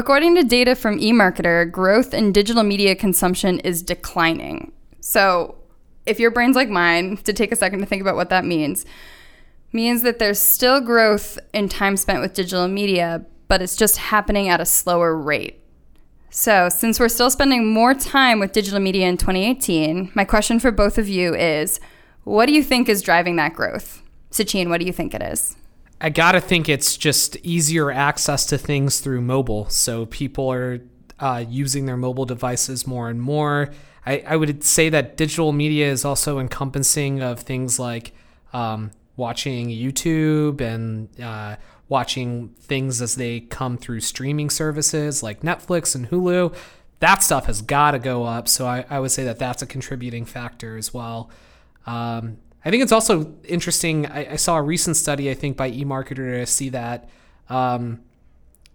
According to data from eMarketer, growth in digital media consumption is declining. So, if your brain's like mine, to take a second to think about what that means, means that there's still growth in time spent with digital media, but it's just happening at a slower rate. So, since we're still spending more time with digital media in 2018, my question for both of you is what do you think is driving that growth? Sachin, what do you think it is? I gotta think it's just easier access to things through mobile. So people are uh, using their mobile devices more and more. I, I would say that digital media is also encompassing of things like um, watching YouTube and uh, watching things as they come through streaming services like Netflix and Hulu. That stuff has got to go up. So I, I would say that that's a contributing factor as well. Um, I think it's also interesting. I, I, saw a recent study, I think, by eMarketer to see that um,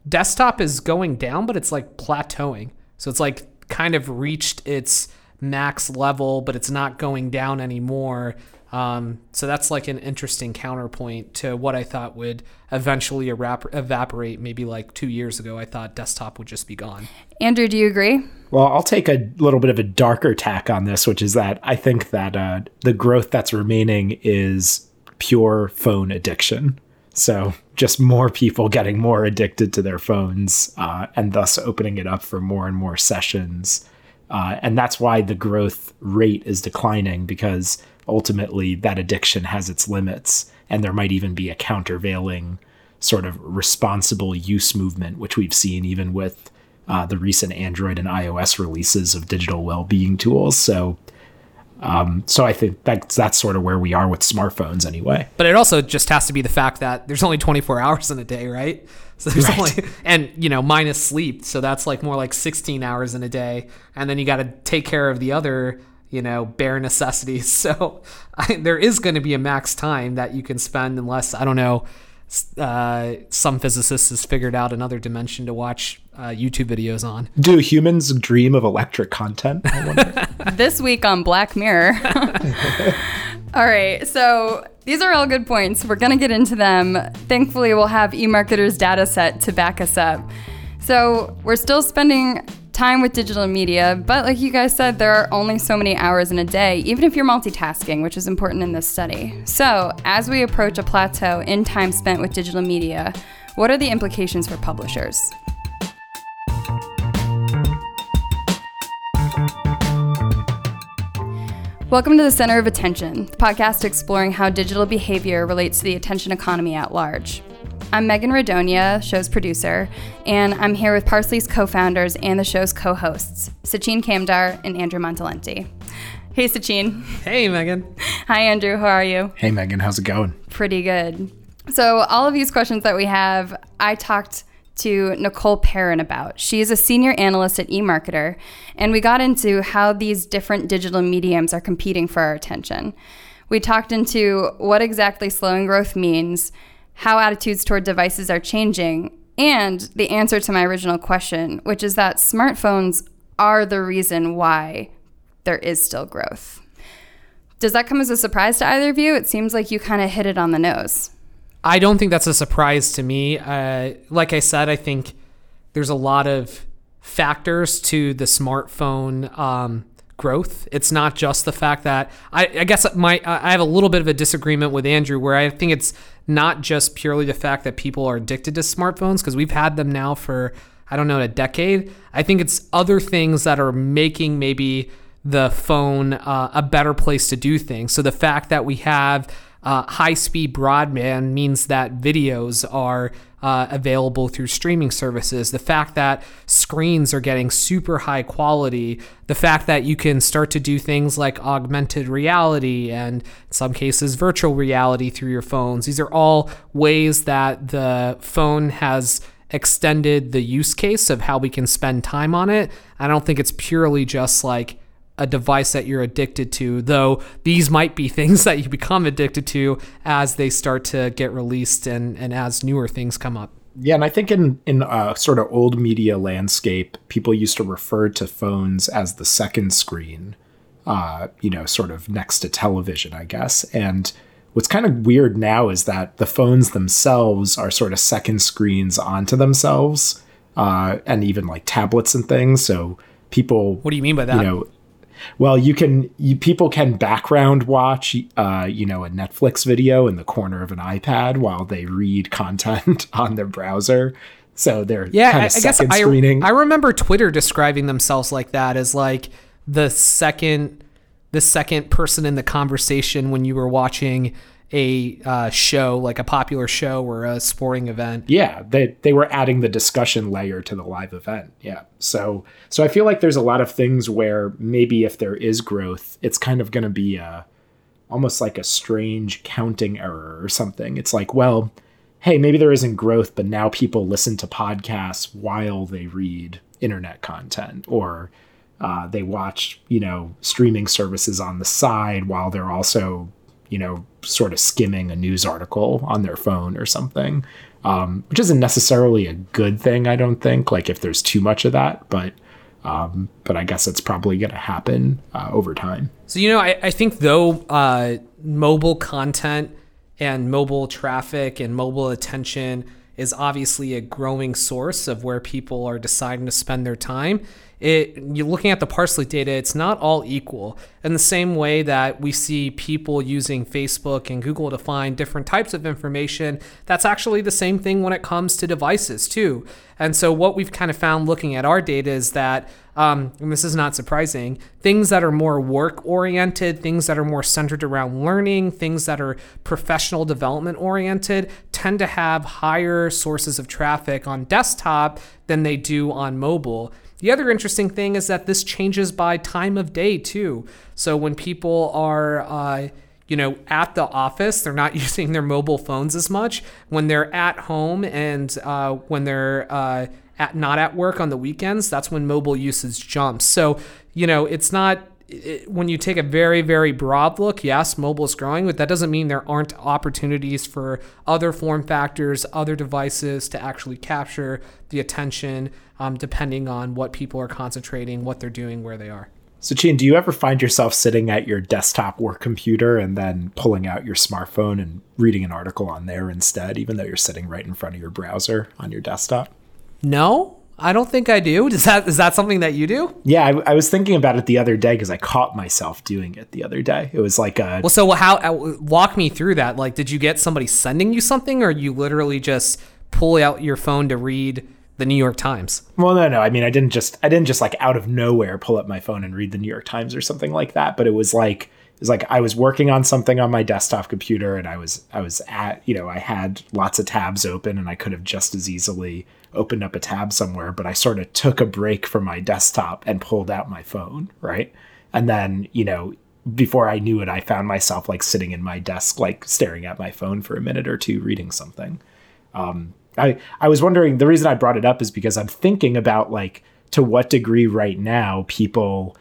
desktop is going down, but it's like plateauing. So it's like kind of reached its max level, but it's not going down anymore. Um, so that's like an interesting counterpoint to what I thought would eventually evaporate maybe like two years ago. I thought desktop would just be gone. Andrew, do you agree? Well, I'll take a little bit of a darker tack on this, which is that I think that uh, the growth that's remaining is pure phone addiction. So just more people getting more addicted to their phones uh, and thus opening it up for more and more sessions. Uh, and that's why the growth rate is declining because ultimately that addiction has its limits, and there might even be a countervailing sort of responsible use movement, which we've seen even with uh, the recent Android and iOS releases of digital well-being tools. So, um, so I think that's that's sort of where we are with smartphones anyway. But it also just has to be the fact that there's only 24 hours in a day, right? So there's right. only and you know minus sleep, so that's like more like 16 hours in a day, and then you got to take care of the other you know, bare necessities. So I, there is going to be a max time that you can spend unless, I don't know, uh, some physicist has figured out another dimension to watch uh, YouTube videos on. Do humans dream of electric content? this week on Black Mirror. all right, so these are all good points. We're going to get into them. Thankfully, we'll have eMarketer's data set to back us up. So we're still spending time with digital media, but like you guys said, there are only so many hours in a day, even if you're multitasking, which is important in this study. So, as we approach a plateau in time spent with digital media, what are the implications for publishers? Welcome to the Center of Attention, the podcast exploring how digital behavior relates to the attention economy at large. I'm Megan Radonia, show's producer, and I'm here with Parse.ly's co founders and the show's co hosts, Sachin Kamdar and Andrew Montalenti. Hey, Sachin. Hey, Megan. Hi, Andrew. How are you? Hey, Megan. How's it going? Pretty good. So, all of these questions that we have, I talked to Nicole Perrin about. She is a senior analyst at eMarketer, and we got into how these different digital mediums are competing for our attention. We talked into what exactly slowing growth means how attitudes toward devices are changing, and the answer to my original question, which is that smartphones are the reason why there is still growth. Does that come as a surprise to either of you? It seems like you kind of hit it on the nose. I don't think that's a surprise to me. Uh, like I said, I think there's a lot of factors to the smartphone um, growth. It's not just the fact that I, I, guess my I have a little bit of a disagreement with Andrew where I think it's not just purely the fact that people are addicted to smartphones because we've had them now for I don't know a decade. I think it's other things that are making maybe the phone uh, a better place to do things. So the fact that we have uh, high speed broadband means that videos are uh, available through streaming services. The fact that screens are getting super high quality, the fact that you can start to do things like augmented reality and in some cases virtual reality through your phones. These are all ways that the phone has extended the use case of how we can spend time on it. I don't think it's purely just like a device that you're addicted to, though these might be things that you become addicted to as they start to get released and, and as newer things come up. Yeah, and I think in in a sort of old media landscape, people used to refer to phones as the second screen, uh, you know, sort of next to television, I guess. And what's kind of weird now is that the phones themselves are sort of second screens onto themselves uh, and even like tablets and things. So people, What do you mean by that? you know, well, you can you, people can background watch, uh, you know, a Netflix video in the corner of an iPad while they read content on their browser. So they're yeah, kind I, of I guess second I, screening. I remember Twitter describing themselves like that as like the second the second person in the conversation when you were watching a uh, show like a popular show or a sporting event. yeah they they were adding the discussion layer to the live event. Yeah. So so i feel like there's a lot of things where maybe if there is growth it's kind of going to be a almost like a strange counting error or something. It's like well hey maybe there isn't growth but now people listen to podcasts while they read internet content or uh, they watch you know streaming services on the side while they're also you know sort of skimming a news article on their phone or something um, which isn't necessarily a good thing i don't think like if there's too much of that but um, but i guess it's probably going to happen uh, over time So you know, I, I think though uh, mobile content and mobile traffic and mobile attention is obviously a growing source of where people are deciding to spend their time. It you're looking at the Parse.ly data, it's not all equal. In the same way that we see people using Facebook and Google to find different types of information, that's actually the same thing when it comes to devices too. And so what we've kind of found looking at our data is that um, and this is not surprising, things that are more work oriented, things that are more centered around learning, things that are professional development oriented tend to have higher sources of traffic on desktop than they do on mobile. The other interesting thing is that this changes by time of day too. So when people are, uh, you know, at the office, they're not using their mobile phones as much. When they're at home and uh, when they're uh, at not at work on the weekends, that's when mobile usage jumps. So, you know, it's not it, when you take a very very broad look, yes, mobile is growing, but that doesn't mean there aren't opportunities for other form factors, other devices to actually capture the attention, um, depending on what people are concentrating, what they're doing, where they are. Sachin, do you ever find yourself sitting at your desktop work computer and then pulling out your smartphone and reading an article on there instead even though you're sitting right in front of your browser on your desktop No, I don't think I do. Is that is that something that you do? Yeah, I, I was thinking about it the other day because I caught myself doing it the other day. It was like a Well, so how uh, walk me through that? Like, did you get somebody sending you something, or you literally just pull out your phone to read the New York Times? well, no, no. I mean, I didn't just I didn't just like out of nowhere pull up my phone and read the New York Times or something like that. But it was like it was like I was working on something on my desktop computer and I was I was at you know I had lots of tabs open and I could have just as easily opened up a tab somewhere, but I sort of took a break from my desktop and pulled out my phone, right? And then you know before I knew it, I found myself like sitting in my desk, like staring at my phone for a minute or two, reading something. Um, I I was wondering the reason I brought it up is because I'm thinking about like to what degree right now people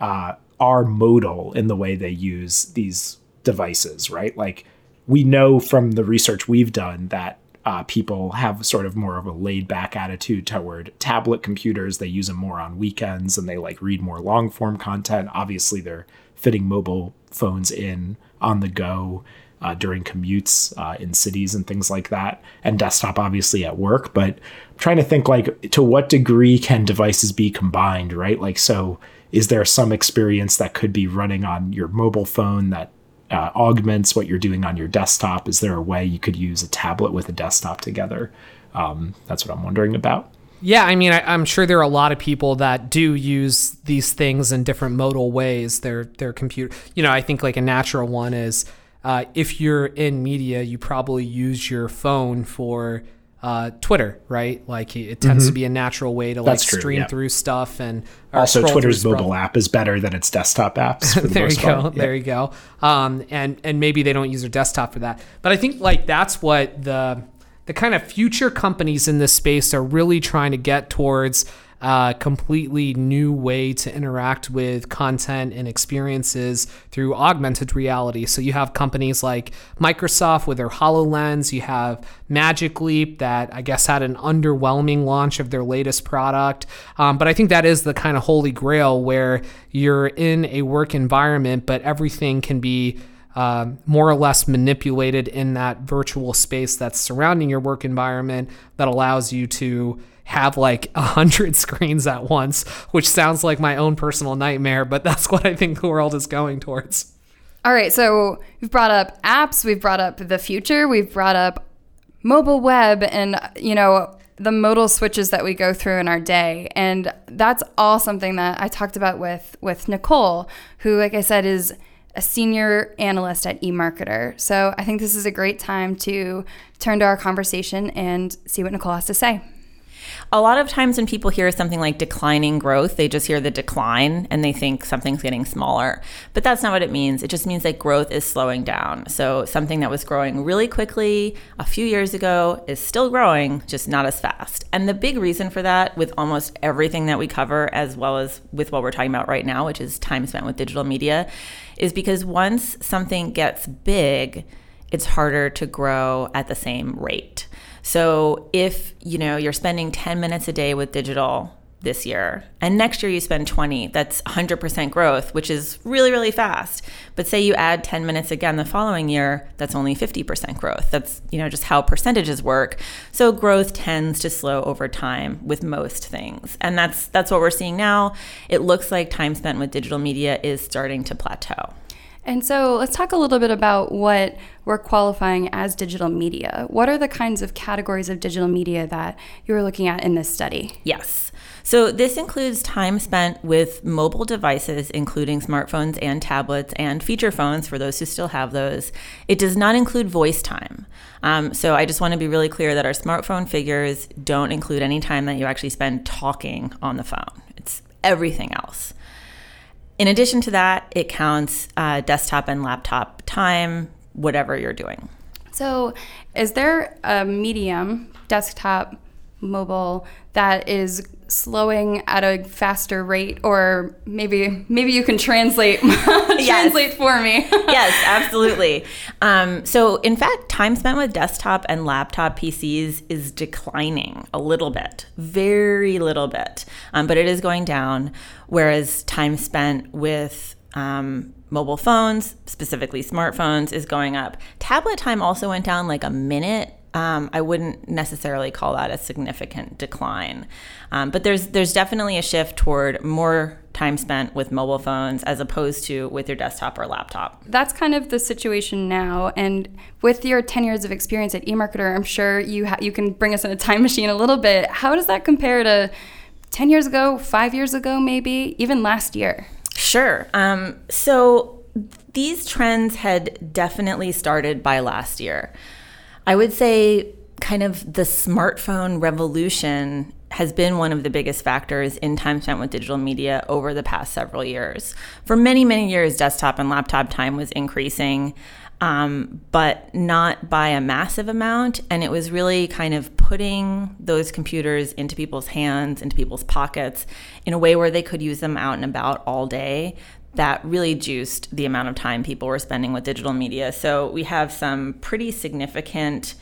uh, are modal in the way they use these devices, right? Like we know from the research we've done that uh, people have sort of more of a laid back attitude toward tablet computers. They use them more on weekends and they like read more long form content. Obviously, they're fitting mobile phones in on the go uh, during commutes uh, in cities and things like that, and desktop obviously at work. But I'm trying to think like to what degree can devices be combined, right? Like, so is there some experience that could be running on your mobile phone that uh, augments what you're doing on your desktop? Is there a way you could use a tablet with a desktop together? Um, that's what I'm wondering about. Yeah, I mean, I, I'm sure there are a lot of people that do use these things in different modal ways. Their their computer, you know, I think like a natural one is uh, if you're in media, you probably use your phone for uh, Twitter, right? Like it tends to be a natural way to like Mm-hmm. True, stream yeah. through stuff and Also, Twitter's mobile app is better than its desktop apps. The there you go. Yeah. There you go. Um, and and maybe they don't use their desktop for that. But I think like that's what the the kind of future companies in this space are really trying to get towards a completely new way to interact with content and experiences through augmented reality. So you have companies like Microsoft with their HoloLens, you have Magic Leap that I guess had an underwhelming launch of their latest product. Um, but I think that is the kind of holy grail where you're in a work environment, but everything can be um, more or less manipulated in that virtual space that's surrounding your work environment that allows you to have like a hundred screens at once, which sounds like my own personal nightmare, but that's what I think the world is going towards. All right, so we've brought up apps, we've brought up the future, we've brought up mobile web, and you know the modal switches that we go through in our day, and that's all something that I talked about with with Nicole, who, like I said, is a senior analyst at eMarketer. So I think this is a great time to turn to our conversation and see what Nicole has to say. A lot of times when people hear something like declining growth, they just hear the decline and they think something's getting smaller. But that's not what it means. It just means that growth is slowing down. So something that was growing really quickly a few years ago is still growing, just not as fast. And the big reason for that, with almost everything that we cover, as well as with what we're talking about right now, which is time spent with digital media, is because once something gets big, it's harder to grow at the same rate. So if, you know, you're spending 10 minutes a day with digital this year and next year you spend 20, that's 100% growth, which is really really fast. But say you add 10 minutes again the following year, that's only 50% growth. That's, you know, just how percentages work. So growth tends to slow over time with most things. And that's that's what we're seeing now. It looks like time spent with digital media is starting to plateau. And so let's talk a little bit about what we're qualifying as digital media. What are the kinds of categories of digital media that you were looking at in this study? Yes. So this includes time spent with mobile devices, including smartphones and tablets and feature phones for those who still have those. It does not include voice time. Um, so I just want to be really clear that our smartphone figures don't include any time that you actually spend talking on the phone. It's everything else. In addition to that, it counts uh, desktop and laptop time, whatever you're doing. So, is there a medium, desktop, mobile, that is slowing at a faster rate or maybe maybe you can translate translate for me. Yes absolutely. Um, so in fact time spent with desktop and laptop pcs is declining a little bit very little bit. Um, but it is going down whereas time spent with um, mobile phones specifically smartphones is going up. Tablet time also went down like a minute um, I wouldn't necessarily call that a significant decline. Um, but there's there's definitely a shift toward more time spent with mobile phones as opposed to with your desktop or laptop. That's kind of the situation now. And with your 10 years of experience at eMarketer, I'm sure you ha- you can bring us in a time machine a little bit. How does that compare to 10 years ago, five years ago, maybe even last year? Sure. Um, so these trends had definitely started by last year. I would say kind of the smartphone revolution has been one of the biggest factors in time spent with digital media over the past several years. For many, many years, desktop and laptop time was increasing, um, but not by a massive amount. And it was really kind of putting those computers into people's hands, into people's pockets in a way where they could use them out and about all day that really juiced the amount of time people were spending with digital media. So we have some pretty significant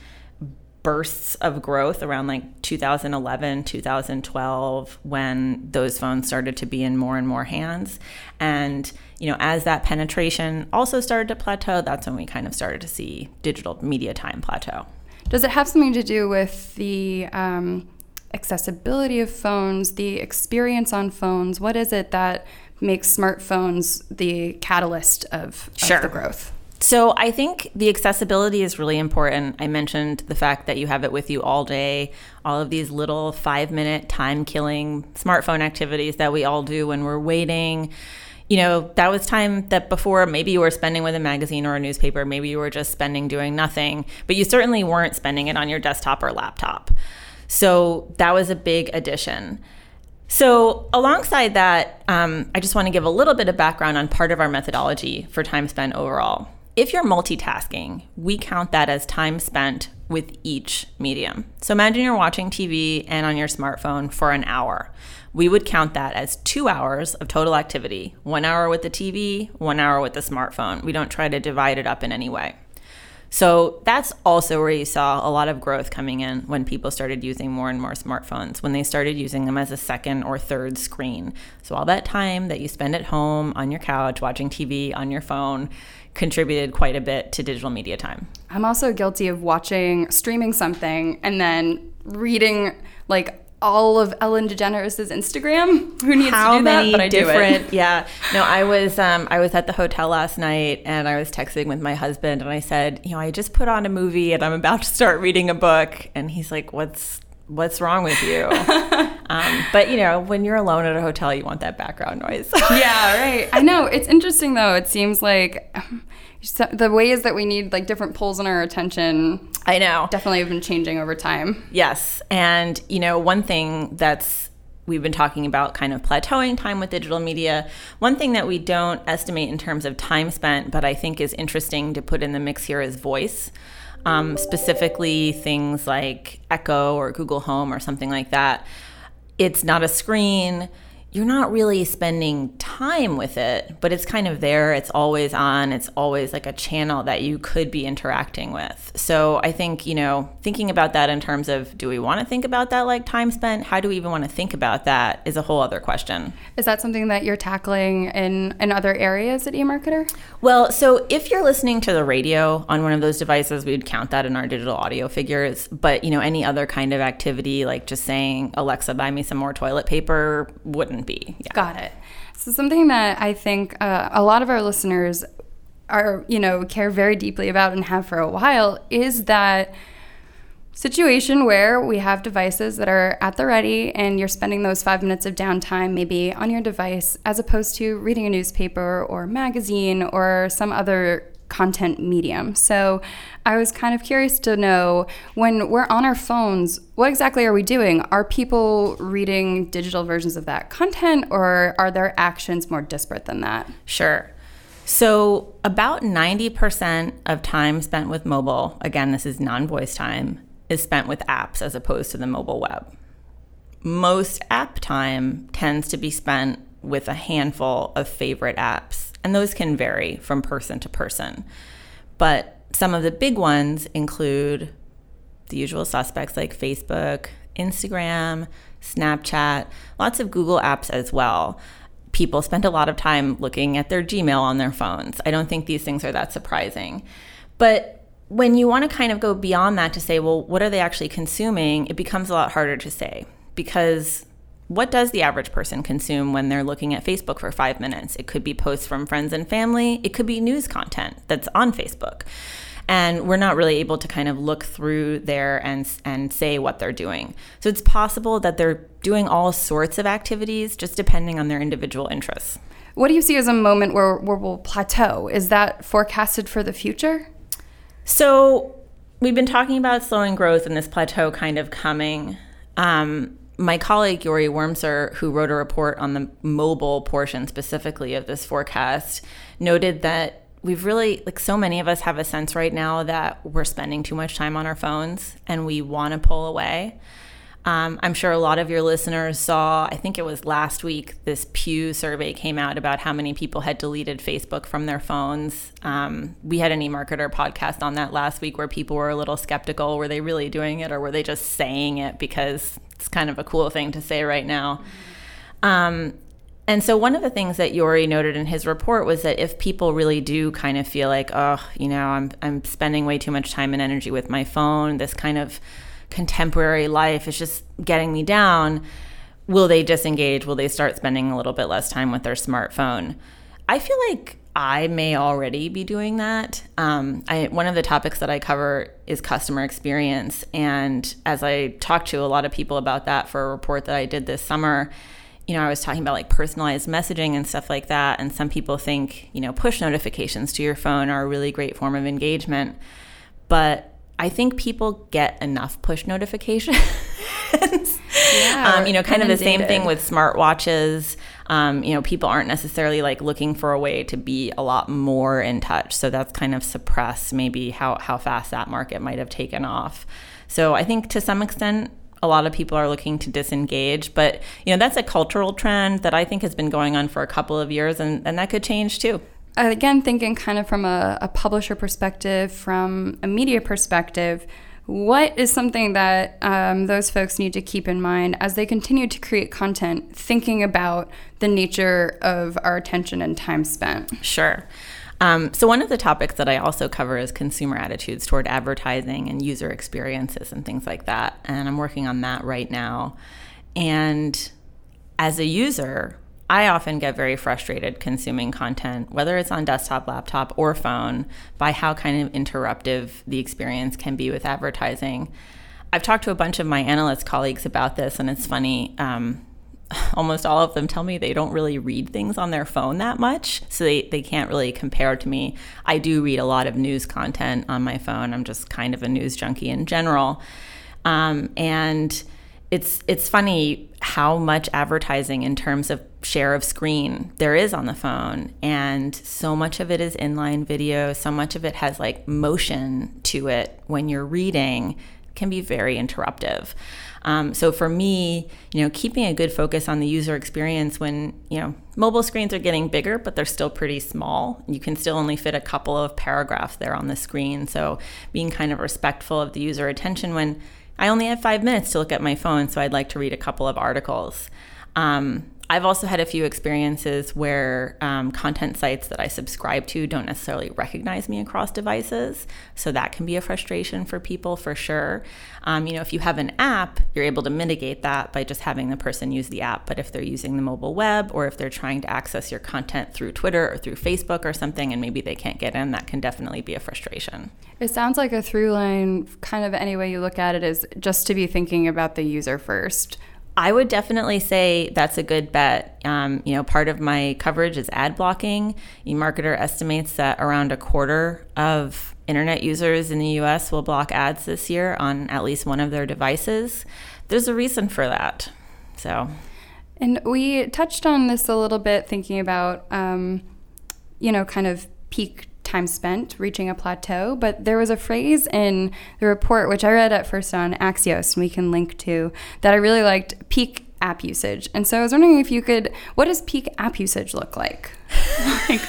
bursts of growth around like 2011, 2012 when those phones started to be in more and more hands. And, you know, as that penetration also started to plateau, that's when we kind of started to see digital media time plateau. Does it have something to do with the um, accessibility of phones, the experience on phones? What is it that makes smartphones the catalyst of, sure. of the growth? So I think the accessibility is really important. I mentioned the fact that you have it with you all day, all of these little five minute time killing smartphone activities that we all do when we're waiting. You know, that was time that before maybe you were spending with a magazine or a newspaper, maybe you were just spending doing nothing, but you certainly weren't spending it on your desktop or laptop. So that was a big addition. So, alongside that, um, I just want to give a little bit of background on part of our methodology for time spent overall. If you're multitasking, we count that as time spent with each medium. So, imagine you're watching TV and on your smartphone for an hour. We would count that as two hours of total activity one hour with the TV, one hour with the smartphone. We don't try to divide it up in any way. So that's also where you saw a lot of growth coming in when people started using more and more smartphones, when they started using them as a second or third screen. So all that time that you spend at home on your couch watching TV on your phone contributed quite a bit to digital media time. I'm also guilty of watching, streaming something, and then reading like all of Ellen DeGeneres' Instagram. Who needs How to do that? But I do different? it. Yeah. No, I was um, I was at the hotel last night and I was texting with my husband and I said, you know, I just put on a movie and I'm about to start reading a book, and he's like, what's what's wrong with you? um, but you know, when you're alone at a hotel, you want that background noise. yeah, right. I know. It's interesting though. It seems like the ways that we need like different pulls on our attention I know. definitely have been changing over time. Yes. And, you know, one thing that's we've been talking about kind of plateauing time with digital media. One thing that we don't estimate in terms of time spent, but I think is interesting to put in the mix here is voice. Um, specifically, things like Echo or Google Home or something like that. It's not a screen. You're not really spending time with it, but it's kind of there. It's always on. It's always like a channel that you could be interacting with. So I think, you know, thinking about that in terms of do we want to think about that like time spent? How do we even want to think about that is a whole other question. Is that something that you're tackling in, in other areas at eMarketer? Well, so if you're listening to the radio on one of those devices, we'd count that in our digital audio figures. But, you know, any other kind of activity like just saying, Alexa, buy me some more toilet paper wouldn't be. Yeah. Got it. So something that I think uh, a lot of our listeners are, you know, care very deeply about and have for a while is that situation where we have devices that are at the ready and you're spending those five minutes of downtime maybe on your device as opposed to reading a newspaper or magazine or some other content medium. So I was kind of curious to know when we're on our phones, what exactly are we doing? Are people reading digital versions of that content or are their actions more disparate than that? Sure. So, about 90% of time spent with mobile, again, this is non voice time, is spent with apps as opposed to the mobile web. Most app time tends to be spent with a handful of favorite apps, and those can vary from person to person. But some of the big ones include the usual suspects like Facebook, Instagram, Snapchat, lots of Google apps as well. People spend a lot of time looking at their Gmail on their phones. I don't think these things are that surprising. But when you want to kind of go beyond that to say, well, what are they actually consuming? It becomes a lot harder to say because what does the average person consume when they're looking at Facebook for five minutes? It could be posts from friends and family, it could be news content that's on Facebook. And we're not really able to kind of look through there and, and say what they're doing. So it's possible that they're doing all sorts of activities just depending on their individual interests. What do you see as a moment where, where we'll plateau? Is that forecasted for the future? So we've been talking about slowing growth and this plateau kind of coming. Um, my colleague Yori Wurmser, who wrote a report on the mobile portion specifically of this forecast, noted that we've really, like so many of us, have a sense right now that we're spending too much time on our phones and we want to pull away. Um, I'm sure a lot of your listeners saw, I think it was last week, this Pew survey came out about how many people had deleted Facebook from their phones. Um, we had an eMarketer podcast on that last week where people were a little skeptical. Were they really doing it or were they just saying it because it's kind of a cool thing to say right now? Um, and so, one of the things that Yori noted in his report was that if people really do kind of feel like, oh, you know, I'm, I'm spending way too much time and energy with my phone, this kind of contemporary life is just getting me down, will they disengage? Will they start spending a little bit less time with their smartphone? I feel like I may already be doing that. Um, I, one of the topics that I cover is customer experience. And as I talked to a lot of people about that for a report that I did this summer, you know, I was talking about like personalized messaging and stuff like that. And some people think, you know, push notifications to your phone are a really great form of engagement. But I think people get enough push notifications. Yeah, um, you know, kind of the same thing with smartwatches. Um, you know, people aren't necessarily like looking for a way to be a lot more in touch. So that's kind of suppressed maybe how, how fast that market might have taken off. So I think to some extent, a lot of people are looking to disengage. But, you know, that's a cultural trend that I think has been going on for a couple of years and, and that could change too. again thinking kind of from a, a publisher perspective from a media perspective what is something that um, those folks need to keep in mind as they continue to create content thinking about the nature of our attention and time spent Sure. Um, so, one of the topics that I also cover is consumer attitudes toward advertising and user experiences and things like that. And I'm working on that right now. and as a user, I often get very frustrated consuming content, whether it's on desktop, laptop, or phone, by how kind of interruptive the experience can be with advertising. I've talked to a bunch of my analyst colleagues about this, and it's funny. Um, almost all of them tell me they don't really read things on their phone that much, so they, they can't really compare to me. I do read a lot of news content on my phone. I'm just kind of a news junkie in general. Um, and it's it's funny how much advertising in terms of share of screen there is on the phone and so much of it is inline video so much of it has like motion to it when you're reading can be very interruptive. Um, so for me you know keeping a good focus on the user experience when you know mobile screens are getting bigger but they're still pretty small you can still only fit a couple of paragraphs there on the screen. So being kind of respectful of the user attention when I only have five minutes to look at my phone, so I'd like to read a couple of articles. Um, I've also had a few experiences where um, content sites that I subscribe to don't necessarily recognize me across devices. So that can be a frustration for people for sure. Um, you know, if you have an app, you're able to mitigate that by just having the person use the app. But if they're using the mobile web or if they're trying to access your content through Twitter or through Facebook or something and maybe they can't get in, that can definitely be a frustration. It sounds like a through line, kind of any way you look at it, is just to be thinking about the user first I would definitely say that's a good bet. Um, you know, part of my coverage is ad blocking. eMarketer estimates that around a quarter of internet users in the US will block ads this year on at least one of their devices. There's a reason for that. So, and we touched on this a little bit thinking about, um, you know, kind of peak time spent reaching a plateau. But there was a phrase in the report, which I read at first on Axios, and we can link to, that I really liked peak app usage. And so I was wondering if you could, what does peak app usage look like? like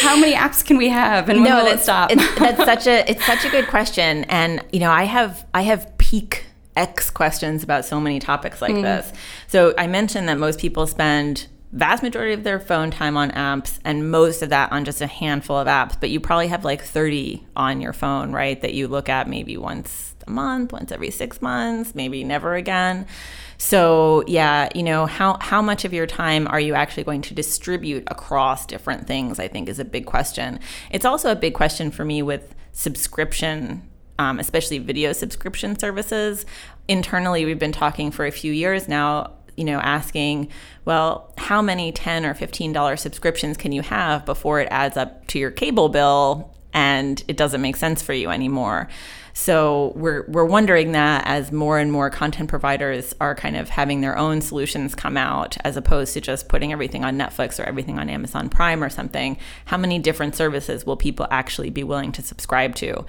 how many apps can we have and when no, will it stop? that's such a it's such a good question. And you know, I have I have peak X questions about so many topics like mm. this. So I mentioned that most people spend vast majority of their phone time on apps and most of that on just a handful of apps but you probably have like 30 on your phone right that you look at maybe once a month once every six months maybe never again. So yeah you know how how much of your time are you actually going to distribute across different things i think is a big question. It's also a big question for me with subscription um, especially video subscription services. Internally we've been talking for a few years now you know, asking, well, how many 10 or $15 subscriptions can you have before it adds up to your cable bill and it doesn't make sense for you anymore? So we're we're wondering that as more and more content providers are kind of having their own solutions come out as opposed to just putting everything on Netflix or everything on Amazon Prime or something, how many different services will people actually be willing to subscribe to?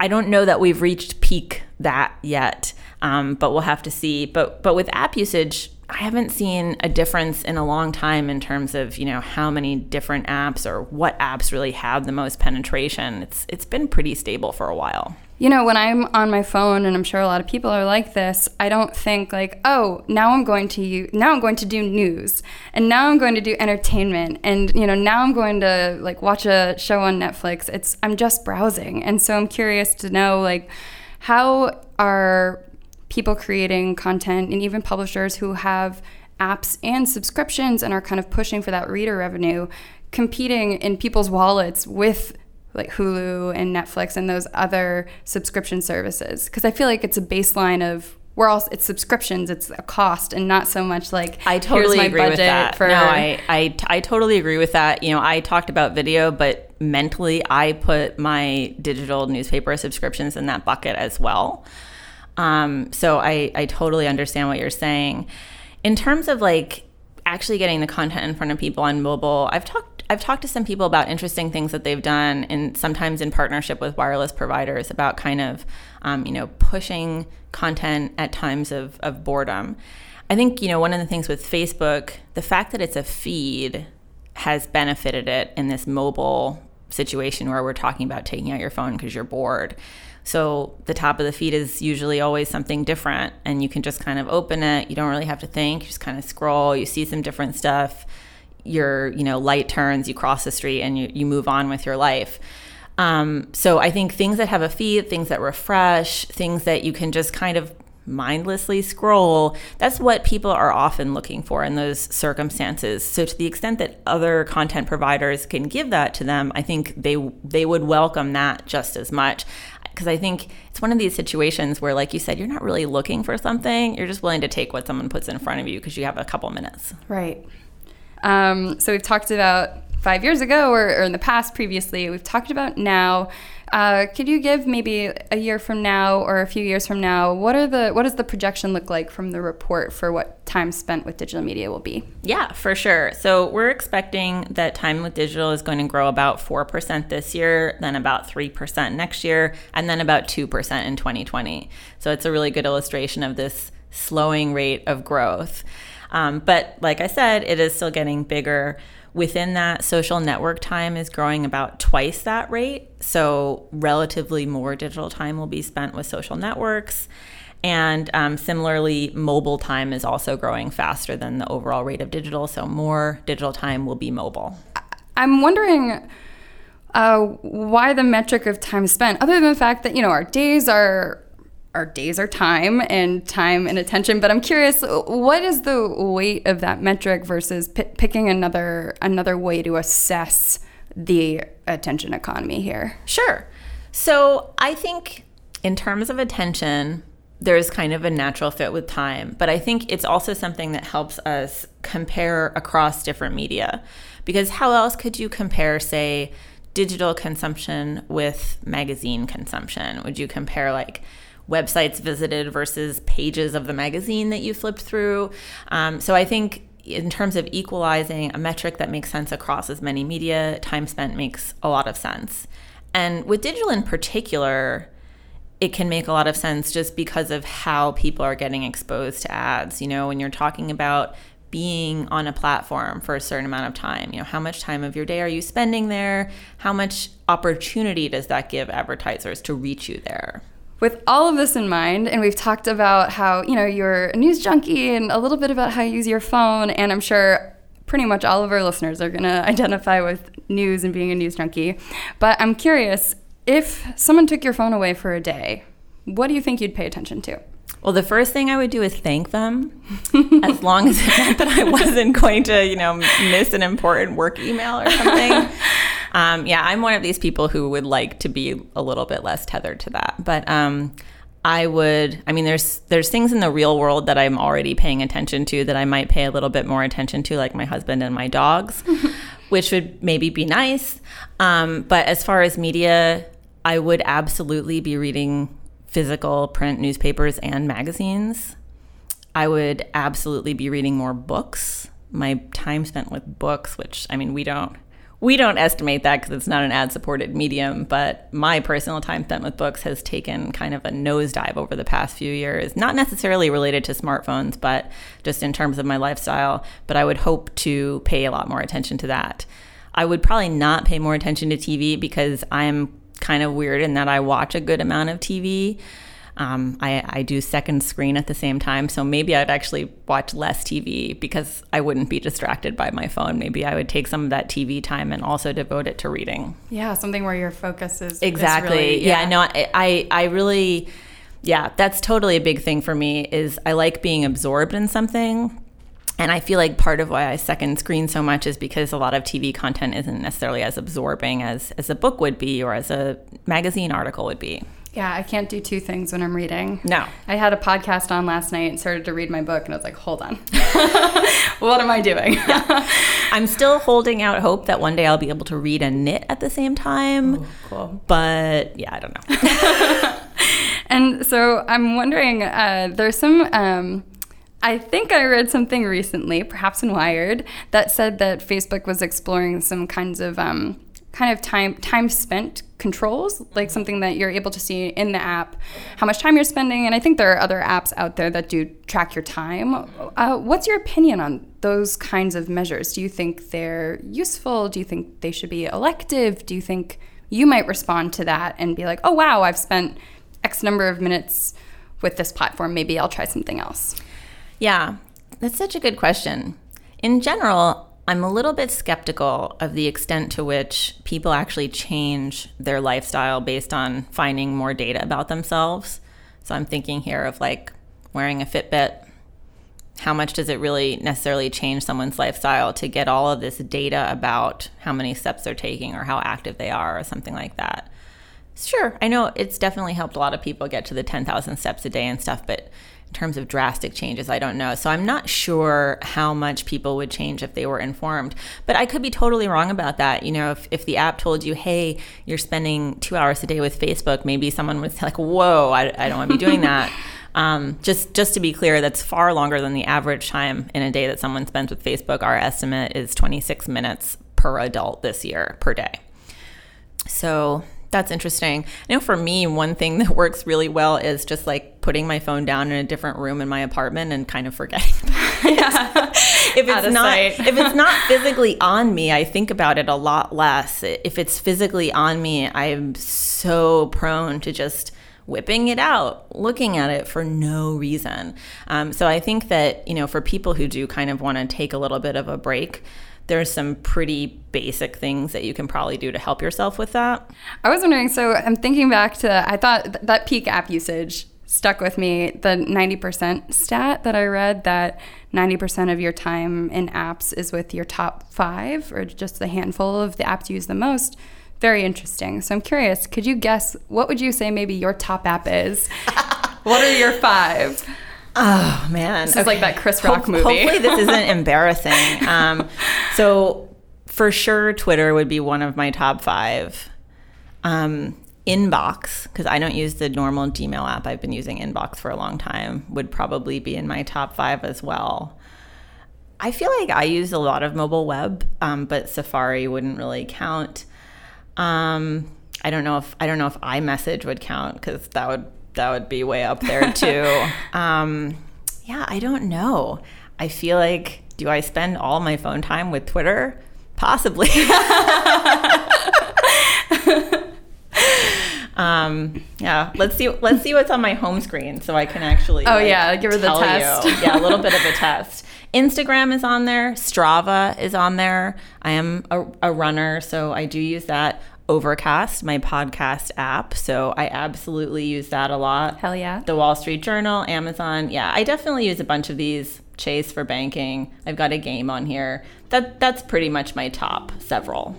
I don't know that we've reached peak that yet, um, but we'll have to see. But but with app usage, I haven't seen a difference in a long time in terms of you know how many different apps or what apps really have the most penetration. It's it's been pretty stable for a while. You know, when I'm on my phone, and I'm sure a lot of people are like this, I don't think like, oh, now I'm going to use, now I'm going to do news, and now I'm going to do entertainment, and you know, now I'm going to like watch a show on Netflix. It's I'm just browsing, and so I'm curious to know like, how are people creating content and even publishers who have apps and subscriptions and are kind of pushing for that reader revenue competing in people's wallets with like Hulu and Netflix and those other subscription services because I feel like it's a baseline of we're all it's subscriptions it's a cost and not so much like I totally agree with that. For, no, I, I I totally agree with that. You know, I talked about video, but mentally I put my digital newspaper subscriptions in that bucket as well. Um, so I I totally understand what you're saying. In terms of like actually getting the content in front of people on mobile, I've talked I've talked to some people about interesting things that they've done, and sometimes in partnership with wireless providers about kind of, um, you know, pushing content at times of, of boredom. I think you know one of the things with Facebook, the fact that it's a feed has benefited it in this mobile situation where we're talking about taking out your phone because you're bored. So the top of the feed is usually always something different, and you can just kind of open it. You don't really have to think. You just kind of scroll. You see some different stuff your you know light turns you cross the street and you, you move on with your life um, so i think things that have a feed things that refresh things that you can just kind of mindlessly scroll. That's what people are often looking for in those circumstances. So to the extent that other content providers can give that to them, I think they they would welcome that just as much. Because I think it's one of these situations where, like you said, you're not really looking for something. You're just willing to take what someone puts in front of you because you have a couple minutes. Right. Um, so we've talked about five years ago or, or in the past previously. We've talked about now. Uh, could you give maybe a year from now or a few years from now? What are the what does the projection look like from the report for what time spent with digital media will be? Yeah, for sure. So we're expecting that time with digital is going to grow about four percent this year, then about three percent next year, and then about two percent in 2020. So it's a really good illustration of this slowing rate of growth. Um, but like I said, it is still getting bigger. Within that, social network time is growing about twice that rate. So, relatively more digital time will be spent with social networks. And um, similarly, mobile time is also growing faster than the overall rate of digital. So, more digital time will be mobile. I'm wondering uh, why the metric of time spent, other than the fact that, you know, our days are our days are time and time and attention but i'm curious what is the weight of that metric versus p- picking another another way to assess the attention economy here? Sure. So i think in terms of attention there's kind of a natural fit with time but i think it's also something that helps us compare across different media. Because how else could you compare say digital consumption with magazine consumption? Would you compare like websites visited versus pages of the magazine that you flipped through. Um, so I think in terms of equalizing a metric that makes sense across as many media, time spent makes a lot of sense. And with digital in particular, it can make a lot of sense just because of how people are getting exposed to ads. You know, when you're talking about being on a platform for a certain amount of time, you know, how much time of your day are you spending there? How much opportunity does that give advertisers to reach you there? With all of this in mind, and we've talked about how, you know, you're a news junkie and a little bit about how you use your phone, and I'm sure pretty much all of our listeners are going to identify with news and being a news junkie. But I'm curious if someone took your phone away for a day, what do you think you'd pay attention to? Well, the first thing I would do is thank them, as long as it meant that I wasn't going to, you know, miss an important work email or something. Um, yeah, I'm one of these people who would like to be a little bit less tethered to that. But um, I would. I mean, there's there's things in the real world that I'm already paying attention to that I might pay a little bit more attention to, like my husband and my dogs, which would maybe be nice. Um, but as far as media, I would absolutely be reading physical print newspapers and magazines. I would absolutely be reading more books. My time spent with books, which I mean, we don't we don't estimate that because it's not an ad supported medium, but my personal time spent with books has taken kind of a nosedive over the past few years. Not necessarily related to smartphones, but just in terms of my lifestyle. But I would hope to pay a lot more attention to that. I would probably not pay more attention to TV because I'm kind of weird in that I watch a good amount of TV. Um, I, I do second screen at the same time, so maybe I'd actually watch less TV because I wouldn't be distracted by my phone. Maybe I would take some of that TV time and also devote it to reading. Yeah, something where your focus is exactly. Is really, yeah. yeah, no, I, I, I really, yeah, that's totally a big thing for me. Is I like being absorbed in something. And I feel like part of why I second screen so much is because a lot of TV content isn't necessarily as absorbing as, as a book would be or as a magazine article would be. Yeah, I can't do two things when I'm reading. No. I had a podcast on last night and started to read my book, and I was like, hold on. what am I doing? yeah. I'm still holding out hope that one day I'll be able to read and knit at the same time. Oh, cool. But yeah, I don't know. and so I'm wondering uh, there's some. Um, I think I read something recently, perhaps in Wired, that said that Facebook was exploring some kinds of um, kind of time time spent controls, like something that you're able to see in the app, how much time you're spending. And I think there are other apps out there that do track your time. Uh, what's your opinion on those kinds of measures? Do you think they're useful? Do you think they should be elective? Do you think you might respond to that and be like, oh, wow, I've spent X number of minutes with this platform. Maybe I'll try something else? Yeah, that's such a good question. In general, I'm a little bit skeptical of the extent to which people actually change their lifestyle based on finding more data about themselves. So I'm thinking here of like wearing a Fitbit, how much does it really necessarily change someone's lifestyle to get all of this data about how many steps they're taking or how active they are or something like that? Sure, I know it's definitely helped a lot of people get to the 10,000 steps a day and stuff, but in terms of drastic changes, I don't know. So I'm not sure how much people would change if they were informed. But I could be totally wrong about that. You know, if, if the app told you, hey, you're spending two hours a day with Facebook, maybe someone was like, whoa, I, I don't want to be doing that. Um, just just to be clear, that's far longer than the average time in a day that someone spends with Facebook. Our estimate is 26 minutes per adult this year per day. So that's interesting. I know for me, one thing that works really well is just like putting my phone down in a different room in my apartment and kind of forgetting yeah. if it's not if it's not physically on me, I think about it a lot less. If it's physically on me, I'm so prone to just whipping it out, looking at it for no reason. Um, so I think that you know, for people who do kind of want to take a little bit of a break, there's some pretty basic things that you can probably do to help yourself with that. I was wondering, so I'm thinking back to, I thought th- that peak app usage stuck with me, the 90% stat that I read that 90% of your time in apps is with your top five or just a handful of the apps you use the most. Very interesting. So I'm curious, could you guess what would you say maybe your top app is? what are your five? Oh man, this okay. is like that Chris Rock Ho- movie. Hopefully, this isn't embarrassing. Um, so for sure, Twitter would be one of my top five. Um, Inbox, because I don't use the normal Gmail app. I've been using Inbox for a long time. Would probably be in my top five as well. I feel like I use a lot of mobile web, um, but Safari wouldn't really count. Um, I don't know if I don't know if iMessage would count because that would that would be way up there too. um, yeah, I don't know. I feel like, do I spend all my phone time with Twitter? Possibly. um, yeah, let's see. Let's see what's on my home screen so I can actually. Oh like, yeah, give her the test. You. Yeah, a little bit of a test. Instagram is on there. Strava is on there. I am a, a runner, so I do use that. Overcast, my podcast app. So I absolutely use that a lot. Hell yeah. The Wall Street Journal, Amazon. Yeah, I definitely use a bunch of these. Chase for banking. I've got a game on here. That that's pretty much my top several.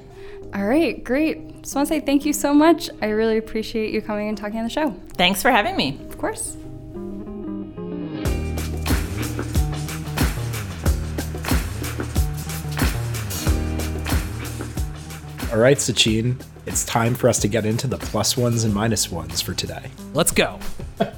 All right, great. Just want to say thank you so much. I really appreciate you coming and talking on the show. Thanks for having me. Of course. All right, Sachin, it's time for us to get into the plus ones and minus ones for today. Let's go.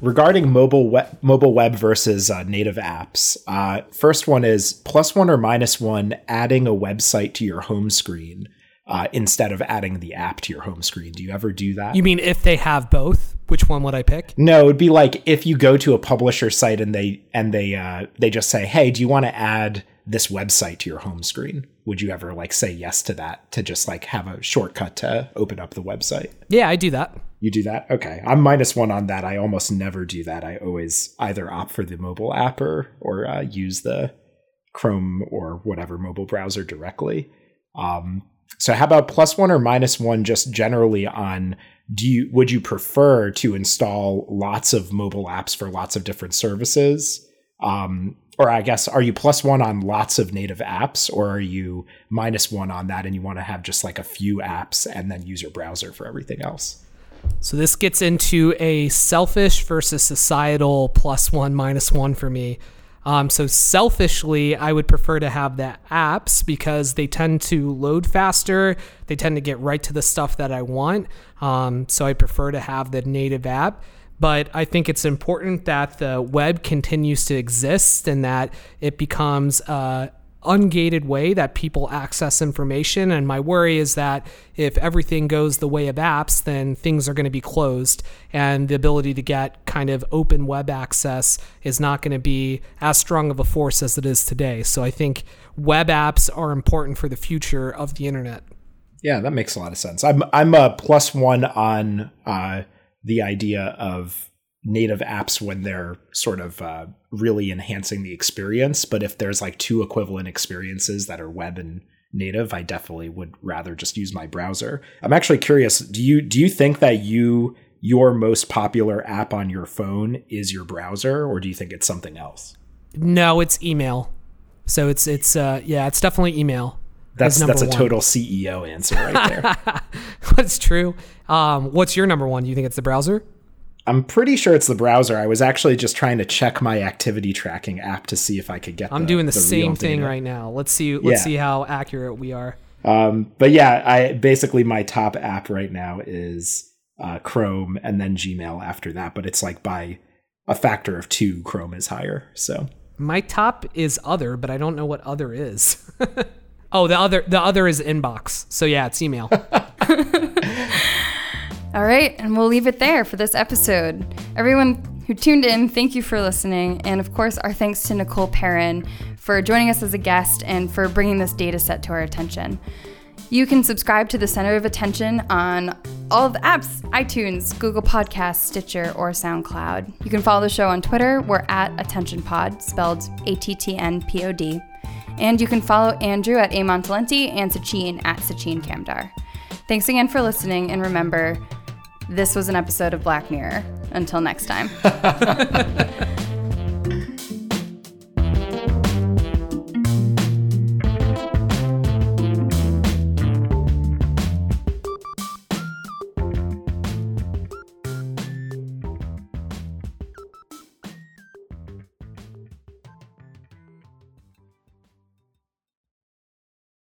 Regarding mobile web, mobile web versus uh, native apps, uh, first one is plus one or minus one adding a website to your home screen uh, instead of adding the app to your home screen. Do you ever do that? You mean if they have both? Which one would I pick? No, it'd be like if you go to a publisher site and they and they uh, they just say, "Hey, do you want to add this website to your home screen?" would you ever like say yes to that to just like have a shortcut to open up the website? Yeah, I do that. You do that? Okay. I'm minus one on that. I almost never do that. I always either opt for the mobile app or, or uh, use the Chrome or whatever mobile browser directly. Um, so how about plus one or minus one just generally on do you would you prefer to install lots of mobile apps for lots of different services? Um, or I guess, are you plus one on lots of native apps, or are you minus one on that and you want to have just like a few apps and then use your browser for everything else? So this gets into a selfish versus societal plus one, minus one for me. Um, so selfishly, I would prefer to have the apps because they tend to load faster. They tend to get right to the stuff that I want. Um, so I prefer to have the native app but I think it's important that the web continues to exist and that it becomes a ungated way that people access information. And my worry is that if everything goes the way of apps, then things are going to be closed, and the ability to get kind of open web access is not going to be as strong of a force as it is today. So I think web apps are important for the future of the internet. Yeah, that makes a lot of sense. I'm I'm a plus one on. Uh, the idea of native apps when they're sort of uh, really enhancing the experience. But if there's like two equivalent experiences that are web and native, I definitely would rather just use my browser. I'm actually curious. Do you do you think that you your most popular app on your phone is your browser, or do you think it's something else? No, it's email. So it's it's uh yeah, it's definitely email. That's that's a one. total CEO answer right there. That's true. Um, what's your number one? Do you think it's the browser? I'm pretty sure it's the browser. I was actually just trying to check my activity tracking app to see if I could get. I'm doing the, real same thing right now. Let's see. Let's Yeah. see how accurate we are. Um, but yeah, I basically my top app right now is uh, Chrome and then Gmail after that. But it's like by a factor of two, Chrome is higher. So My top is other, but I don't know what other is. oh, the other the other is inbox. So yeah, it's email. All right, and we'll leave it there for this episode. Everyone who tuned in, thank you for listening. And of course, our thanks to Nicole Perrin for joining us as a guest and for bringing this data set to our attention. You can subscribe to the Center of Attention on all of the apps iTunes, Google Podcasts, Stitcher, or SoundCloud. You can follow the show on Twitter. We're at AttentionPod, spelled A T T N P O D. And you can follow Andrew at A Montalenti and Sachin at Sachin Kamdar. Thanks again for listening, and remember, this was an episode of Black Mirror. Until next time.